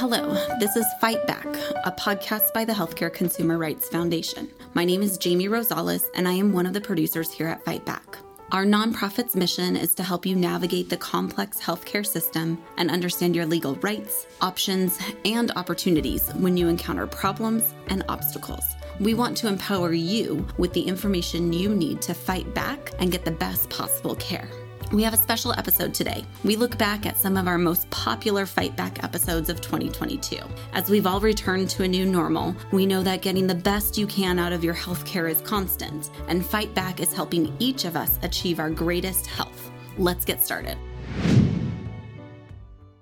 Hello, this is Fight Back, a podcast by the Healthcare Consumer Rights Foundation. My name is Jamie Rosales, and I am one of the producers here at Fight Back. Our nonprofit's mission is to help you navigate the complex healthcare system and understand your legal rights, options, and opportunities when you encounter problems and obstacles. We want to empower you with the information you need to fight back and get the best possible care. We have a special episode today. We look back at some of our most popular Fight Back episodes of 2022. As we've all returned to a new normal, we know that getting the best you can out of your healthcare is constant, and Fight Back is helping each of us achieve our greatest health. Let's get started.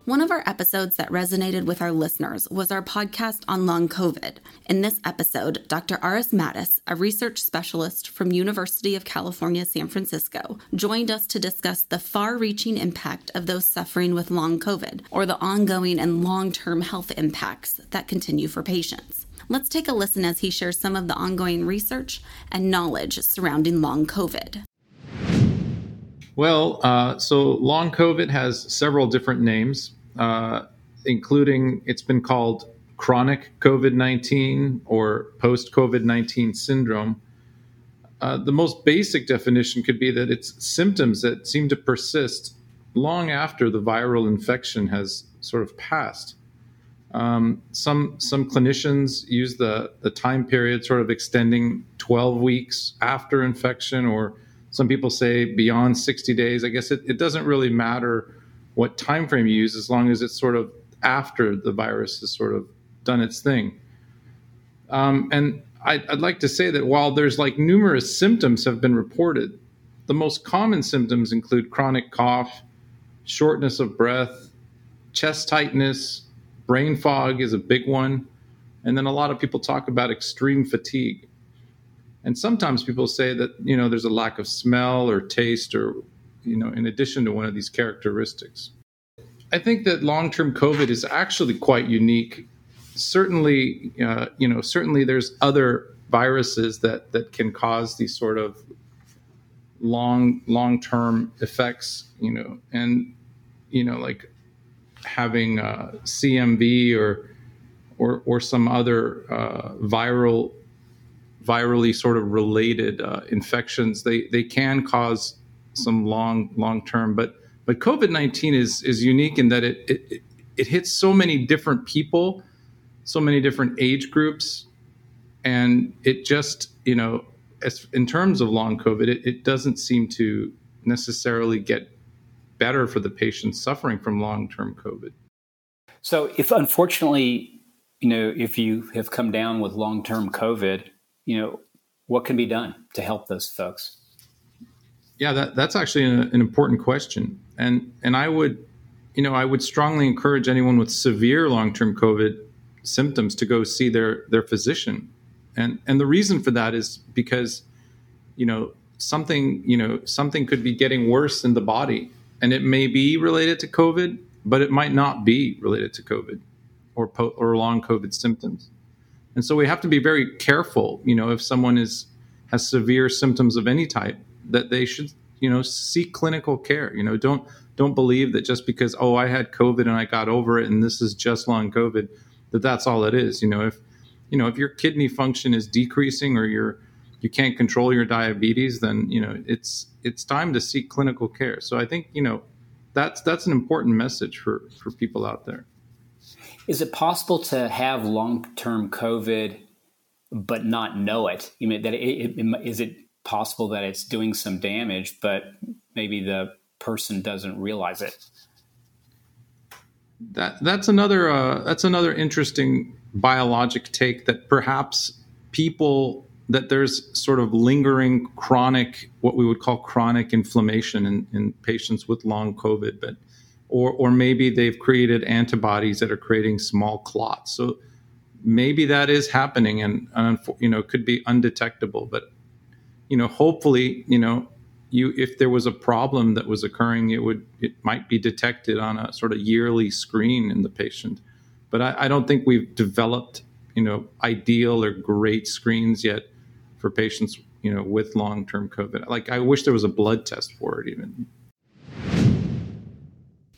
One of our episodes that resonated with our listeners was our podcast on long COVID. In this episode, Dr. Aras Mattis, a research specialist from University of California, San Francisco, joined us to discuss the far-reaching impact of those suffering with long COVID or the ongoing and long-term health impacts that continue for patients. Let's take a listen as he shares some of the ongoing research and knowledge surrounding long COVID. Well, uh, so long COVID has several different names uh, including it's been called chronic COVID 19 or post COVID 19 syndrome. Uh, the most basic definition could be that it's symptoms that seem to persist long after the viral infection has sort of passed. Um, some some clinicians use the the time period sort of extending 12 weeks after infection, or some people say beyond 60 days. I guess it, it doesn't really matter what time frame you use as long as it's sort of after the virus has sort of done its thing. Um, and I'd, I'd like to say that while there's like numerous symptoms have been reported, the most common symptoms include chronic cough, shortness of breath, chest tightness, brain fog is a big one, and then a lot of people talk about extreme fatigue. And sometimes people say that you know there's a lack of smell or taste or you know, in addition to one of these characteristics. I think that long-term COVID is actually quite unique. Certainly, uh, you know, certainly there's other viruses that that can cause these sort of long long-term effects. You know, and you know, like having uh, CMV or or or some other uh, viral virally sort of related uh, infections. They they can cause some long long term. But but COVID nineteen is is unique in that it, it it hits so many different people, so many different age groups, and it just you know as in terms of long COVID, it, it doesn't seem to necessarily get better for the patients suffering from long term COVID. So if unfortunately, you know, if you have come down with long term COVID, you know, what can be done to help those folks? Yeah, that, that's actually an, an important question, and and I would, you know, I would strongly encourage anyone with severe long term COVID symptoms to go see their their physician, and and the reason for that is because, you know, something you know something could be getting worse in the body, and it may be related to COVID, but it might not be related to COVID, or po- or long COVID symptoms, and so we have to be very careful. You know, if someone is has severe symptoms of any type that they should you know seek clinical care you know don't don't believe that just because oh i had covid and i got over it and this is just long covid that that's all it is. You know if you know if your kidney function is decreasing or you're you can't control your diabetes then you know it's it's time to seek clinical care. So i think you know that's that's an important message for for people out there. Is it possible to have long-term covid but not know it? You mean that it, it, is it possible that it's doing some damage, but maybe the person doesn't realize it. That that's another uh, that's another interesting biologic take that perhaps people that there's sort of lingering chronic what we would call chronic inflammation in, in patients with long COVID, but or or maybe they've created antibodies that are creating small clots. So maybe that is happening and, and you know could be undetectable, but you know, hopefully, you know, you if there was a problem that was occurring, it would it might be detected on a sort of yearly screen in the patient. But I, I don't think we've developed, you know, ideal or great screens yet for patients, you know, with long term COVID. Like I wish there was a blood test for it even.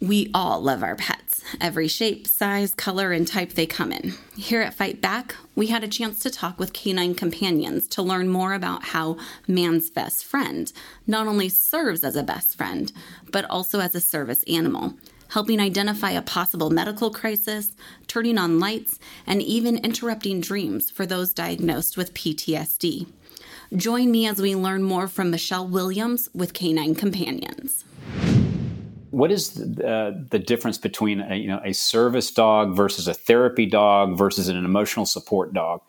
We all love our pets, every shape, size, color, and type they come in. Here at Fight Back, we had a chance to talk with canine companions to learn more about how man's best friend not only serves as a best friend, but also as a service animal, helping identify a possible medical crisis, turning on lights, and even interrupting dreams for those diagnosed with PTSD. Join me as we learn more from Michelle Williams with Canine Companions. What is the, uh, the difference between a, you know a service dog versus a therapy dog versus an emotional support dog?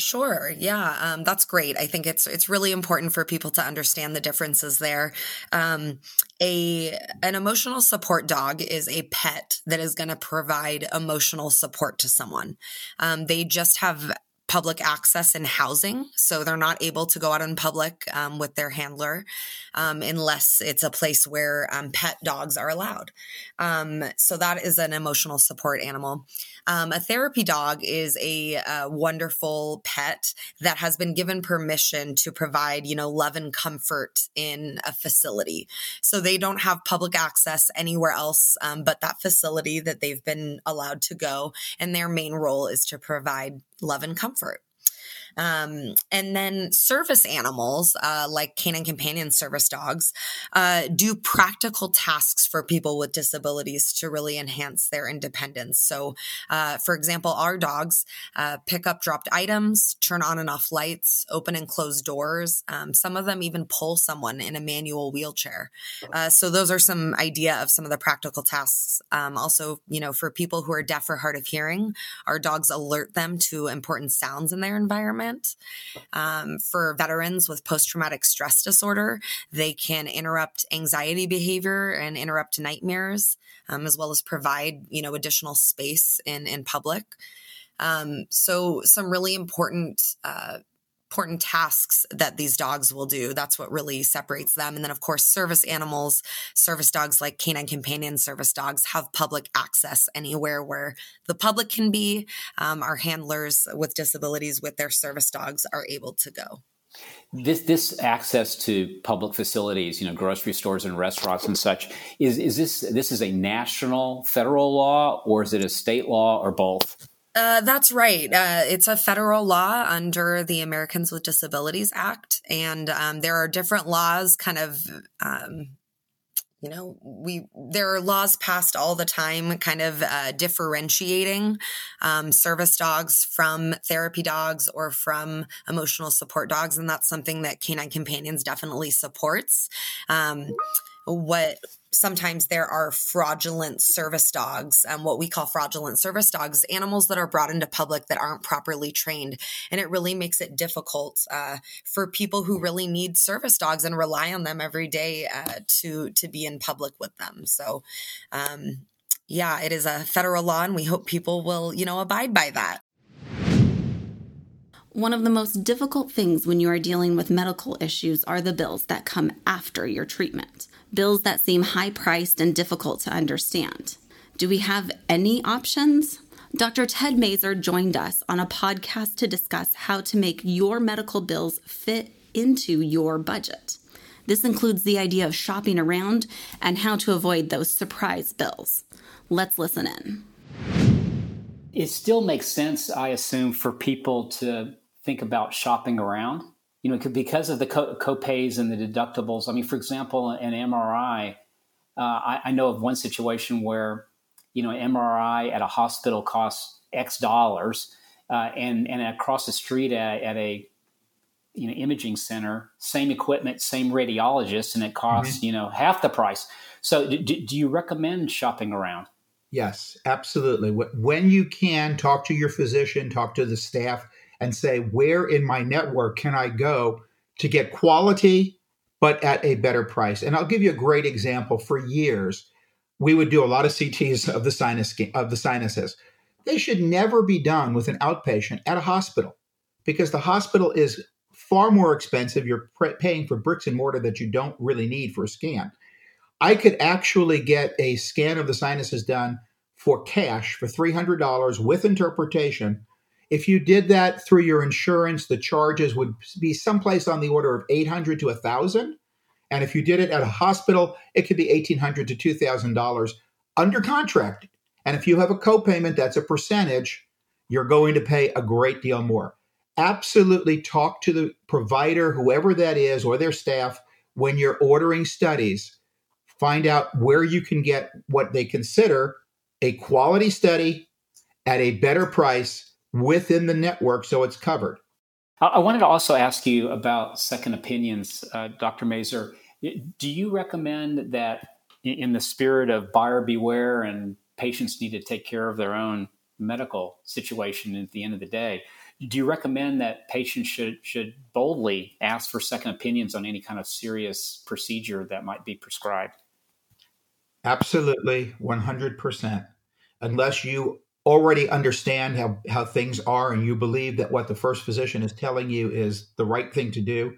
Sure. Yeah, um, that's great. I think it's it's really important for people to understand the differences there. Um, a an emotional support dog is a pet that is going to provide emotional support to someone. Um, they just have public access and housing. So they're not able to go out in public um, with their handler um, unless it's a place where um, pet dogs are allowed. Um, so that is an emotional support animal. Um, a therapy dog is a, a, wonderful pet that has been given permission to provide, you know, love and comfort in a facility. So they don't have public access anywhere else um, but that facility that they've been allowed to go. And their main role is to provide love and comfort comfort. Um, and then service animals, uh, like canine companion service dogs, uh, do practical tasks for people with disabilities to really enhance their independence. So, uh, for example, our dogs uh, pick up dropped items, turn on and off lights, open and close doors. Um, some of them even pull someone in a manual wheelchair. Uh, so, those are some idea of some of the practical tasks. Um, also, you know, for people who are deaf or hard of hearing, our dogs alert them to important sounds in their environment environment. Um, for veterans with post traumatic stress disorder, they can interrupt anxiety behavior and interrupt nightmares, um, as well as provide you know additional space in in public. Um, so some really important uh, important tasks that these dogs will do. That's what really separates them. And then, of course, service animals, service dogs like canine companion service dogs have public access anywhere where the public can be. Um, our handlers with disabilities with their service dogs are able to go. This this access to public facilities, you know, grocery stores and restaurants and such, is is this this is a national federal law or is it a state law or both? Uh, that's right. Uh, it's a federal law under the Americans with Disabilities Act, and um, there are different laws. Kind of, um, you know, we there are laws passed all the time, kind of uh, differentiating um, service dogs from therapy dogs or from emotional support dogs, and that's something that Canine Companions definitely supports. Um, what sometimes there are fraudulent service dogs, um, what we call fraudulent service dogs, animals that are brought into public that aren't properly trained. And it really makes it difficult uh, for people who really need service dogs and rely on them every day uh, to, to be in public with them. So, um, yeah, it is a federal law, and we hope people will, you know, abide by that. One of the most difficult things when you are dealing with medical issues are the bills that come after your treatment bills that seem high priced and difficult to understand. Do we have any options? Dr. Ted Mazer joined us on a podcast to discuss how to make your medical bills fit into your budget. This includes the idea of shopping around and how to avoid those surprise bills. Let's listen in. It still makes sense, I assume, for people to think about shopping around you know, because of the co- copays and the deductibles. I mean, for example, an MRI, uh, I, I, know of one situation where, you know, MRI at a hospital costs X dollars, uh, and and across the street at, at, a you know imaging center, same equipment, same radiologist, and it costs mm-hmm. you know half the price. So, do, do you recommend shopping around? Yes, absolutely. When you can, talk to your physician, talk to the staff and say, where in my network can I go to get quality, but at a better price? And I'll give you a great example. For years, we would do a lot of CTs of the sinus of the sinuses. They should never be done with an outpatient at a hospital because the hospital is far more expensive. You're paying for bricks and mortar that you don't really need for a scan. I could actually get a scan of the sinuses done for cash for $300 with interpretation if you did that through your insurance, the charges would be someplace on the order of 800 to 1000 And if you did it at a hospital, it could be $1,800 to $2,000 under contract. And if you have a copayment, that's a percentage, you're going to pay a great deal more. Absolutely talk to the provider, whoever that is, or their staff when you're ordering studies. Find out where you can get what they consider a quality study at a better price within the network so it's covered. I wanted to also ask you about second opinions, uh, Dr. Mazer. Do you recommend that, in the spirit of buyer beware and patients need to take care of their own medical situation at the end of the day, do you recommend that patients should should boldly ask for second opinions on any kind of serious procedure that might be prescribed? Absolutely, one hundred percent. Unless you already understand how, how things are and you believe that what the first physician is telling you is the right thing to do,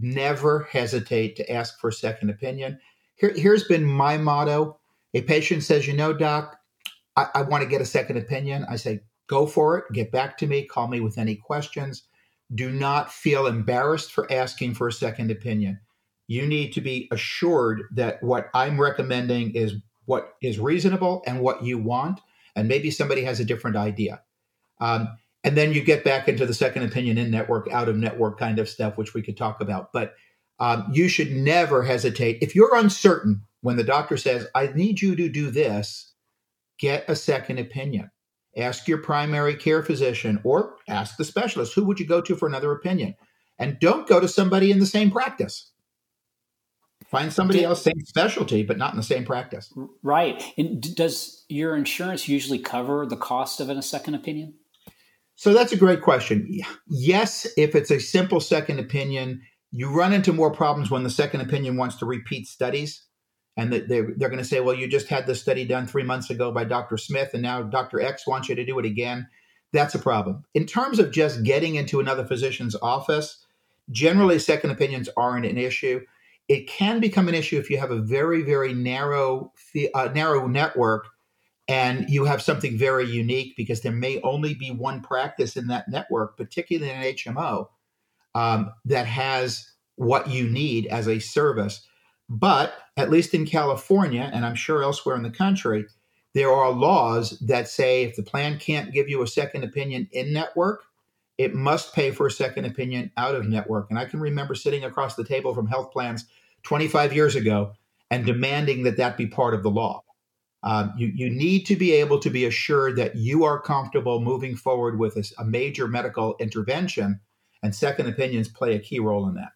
never hesitate to ask for a second opinion. Here, here's been my motto. A patient says, you know, doc, I, I want to get a second opinion. I say, go for it. Get back to me. Call me with any questions. Do not feel embarrassed for asking for a second opinion. You need to be assured that what I'm recommending is what is reasonable and what you want and maybe somebody has a different idea. Um, and then you get back into the second opinion in network, out of network kind of stuff, which we could talk about. But um, you should never hesitate. If you're uncertain when the doctor says, I need you to do this, get a second opinion. Ask your primary care physician or ask the specialist. Who would you go to for another opinion? And don't go to somebody in the same practice. Find somebody else same specialty, but not in the same practice. Right. And does your insurance usually cover the cost of a second opinion? So that's a great question. Yes, if it's a simple second opinion, you run into more problems when the second opinion wants to repeat studies. And they're, they're going to say, well, you just had this study done three months ago by Dr. Smith, and now Dr. X wants you to do it again. That's a problem. In terms of just getting into another physician's office, generally second opinions aren't an issue it can become an issue if you have a very very narrow uh, narrow network and you have something very unique because there may only be one practice in that network particularly in an hmo um, that has what you need as a service. But at least in california and i'm sure elsewhere in the country there are laws that say if the plan can't give you a second opinion in network it must pay for a second opinion out of network. And I can remember sitting across the table from health plans 25 years ago and demanding that that be part of the law. Um, you, you need to be able to be assured that you are comfortable moving forward with a, a major medical intervention, and second opinions play a key role in that.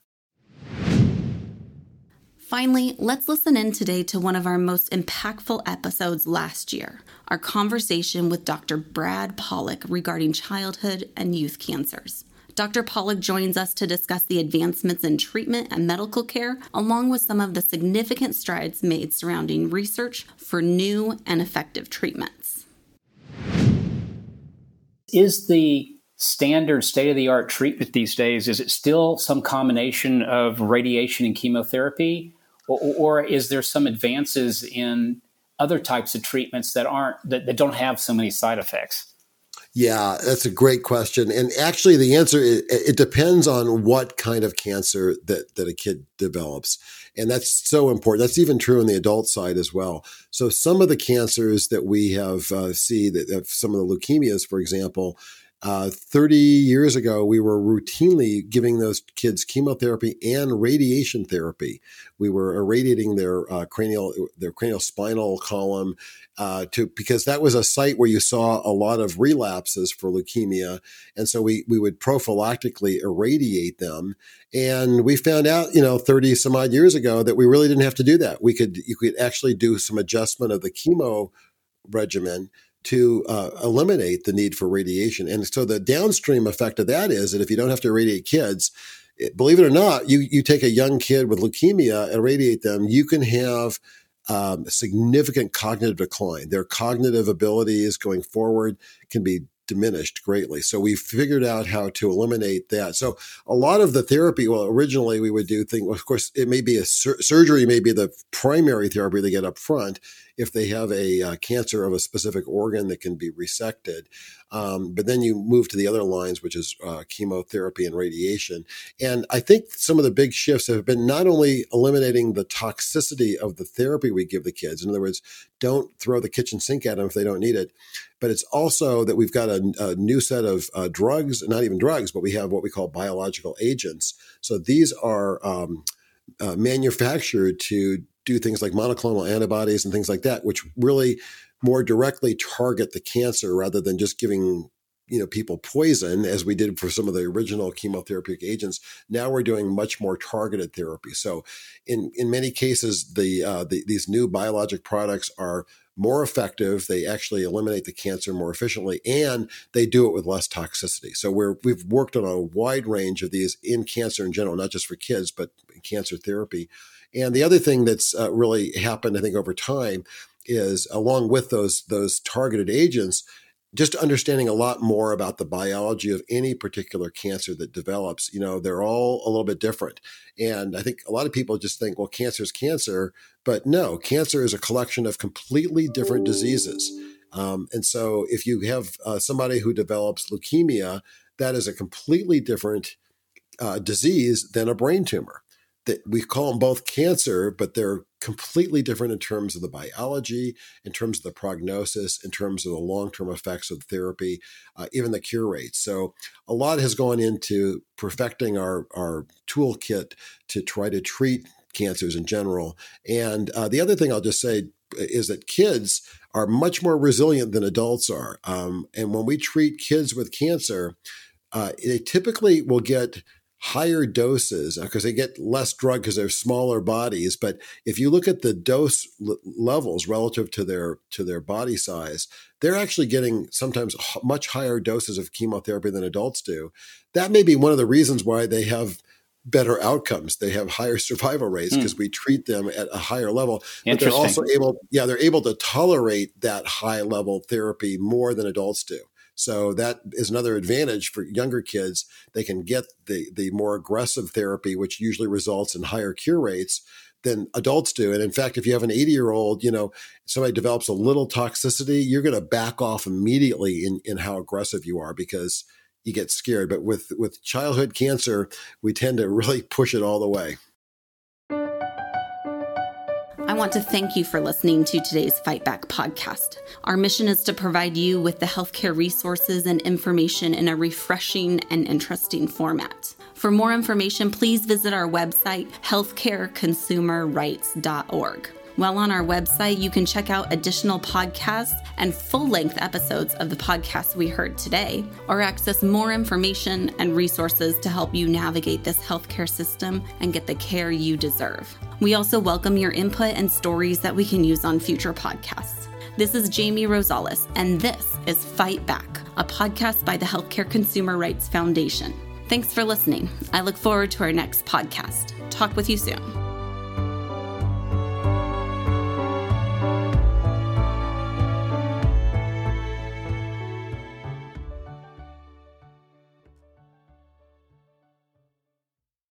Finally, let's listen in today to one of our most impactful episodes last year our conversation with Dr. Brad Pollock regarding childhood and youth cancers. Dr. Pollock joins us to discuss the advancements in treatment and medical care, along with some of the significant strides made surrounding research for new and effective treatments. Is the standard state of the art treatment these days is it still some combination of radiation and chemotherapy or, or is there some advances in other types of treatments that aren't that, that don't have so many side effects? Yeah, that's a great question. And actually, the answer is, it depends on what kind of cancer that, that a kid develops. And that's so important. That's even true on the adult side as well. So some of the cancers that we have uh, see that some of the leukemias, for example, uh, 30 years ago, we were routinely giving those kids chemotherapy and radiation therapy. We were irradiating their uh, cranial, their cranial spinal column, uh, to because that was a site where you saw a lot of relapses for leukemia, and so we we would prophylactically irradiate them. And we found out, you know, 30 some odd years ago that we really didn't have to do that. We could you could actually do some adjustment of the chemo regimen to uh, eliminate the need for radiation. And so the downstream effect of that is that if you don't have to irradiate kids, it, believe it or not, you, you take a young kid with leukemia, and irradiate them, you can have um, significant cognitive decline. Their cognitive abilities going forward can be diminished greatly. So we figured out how to eliminate that. So a lot of the therapy, well, originally we would do things, of course, it may be a sur- surgery, may be the primary therapy they get up front if they have a uh, cancer of a specific organ that can be resected. Um, but then you move to the other lines, which is uh, chemotherapy and radiation. And I think some of the big shifts have been not only eliminating the toxicity of the therapy we give the kids, in other words, don't throw the kitchen sink at them if they don't need it, but it's also that we've got a, a new set of uh, drugs, not even drugs, but we have what we call biological agents. So these are um, uh, manufactured to do things like monoclonal antibodies and things like that, which really more directly target the cancer rather than just giving you know people poison as we did for some of the original chemotherapeutic agents. Now we're doing much more targeted therapy. So in in many cases the, uh, the these new biologic products are more effective. They actually eliminate the cancer more efficiently and they do it with less toxicity. So we're we've worked on a wide range of these in cancer in general not just for kids but cancer therapy and the other thing that's uh, really happened i think over time is along with those those targeted agents just understanding a lot more about the biology of any particular cancer that develops you know they're all a little bit different. And i think a lot of people just think well cancer is cancer but no cancer is a collection of completely different diseases. Um, and so if you have uh, somebody who develops leukemia that is a completely different uh, disease than a brain tumor that we call them both cancer, but they're completely different in terms of the biology, in terms of the prognosis, in terms of the long term effects of therapy, uh, even the cure rates. So, a lot has gone into perfecting our, our toolkit to try to treat cancers in general. And uh, the other thing I'll just say is that kids are much more resilient than adults are. Um, and when we treat kids with cancer, uh, they typically will get higher doses because uh, they get less drug because they're smaller bodies but if you look at the dose l- levels relative to their to their body size they're actually getting sometimes h- much higher doses of chemotherapy than adults do. That may be one of the reasons why they have better outcomes. They have higher survival rates because mm. we treat them at a higher level but they're also able yeah they're able to tolerate that high level therapy more than adults do so that is another advantage for younger kids. They can get the the more aggressive therapy, which usually results in higher cure rates than adults do. And in fact, if you have an 80 year old, you know, somebody develops a little toxicity, you're going to back off immediately in, in how aggressive you are because you get scared. But with, with childhood cancer, we tend to really push it all the way. Want to thank you for listening to today's Fight Back podcast. Our mission is to provide you with the healthcare resources and information in a refreshing and interesting format. For more information, please visit our website, healthcareconsumerrights.org. While on our website, you can check out additional podcasts and full length episodes of the podcasts we heard today, or access more information and resources to help you navigate this healthcare system and get the care you deserve. We also welcome your input and stories that we can use on future podcasts. This is Jamie Rosales, and this is Fight Back, a podcast by the Healthcare Consumer Rights Foundation. Thanks for listening. I look forward to our next podcast. Talk with you soon.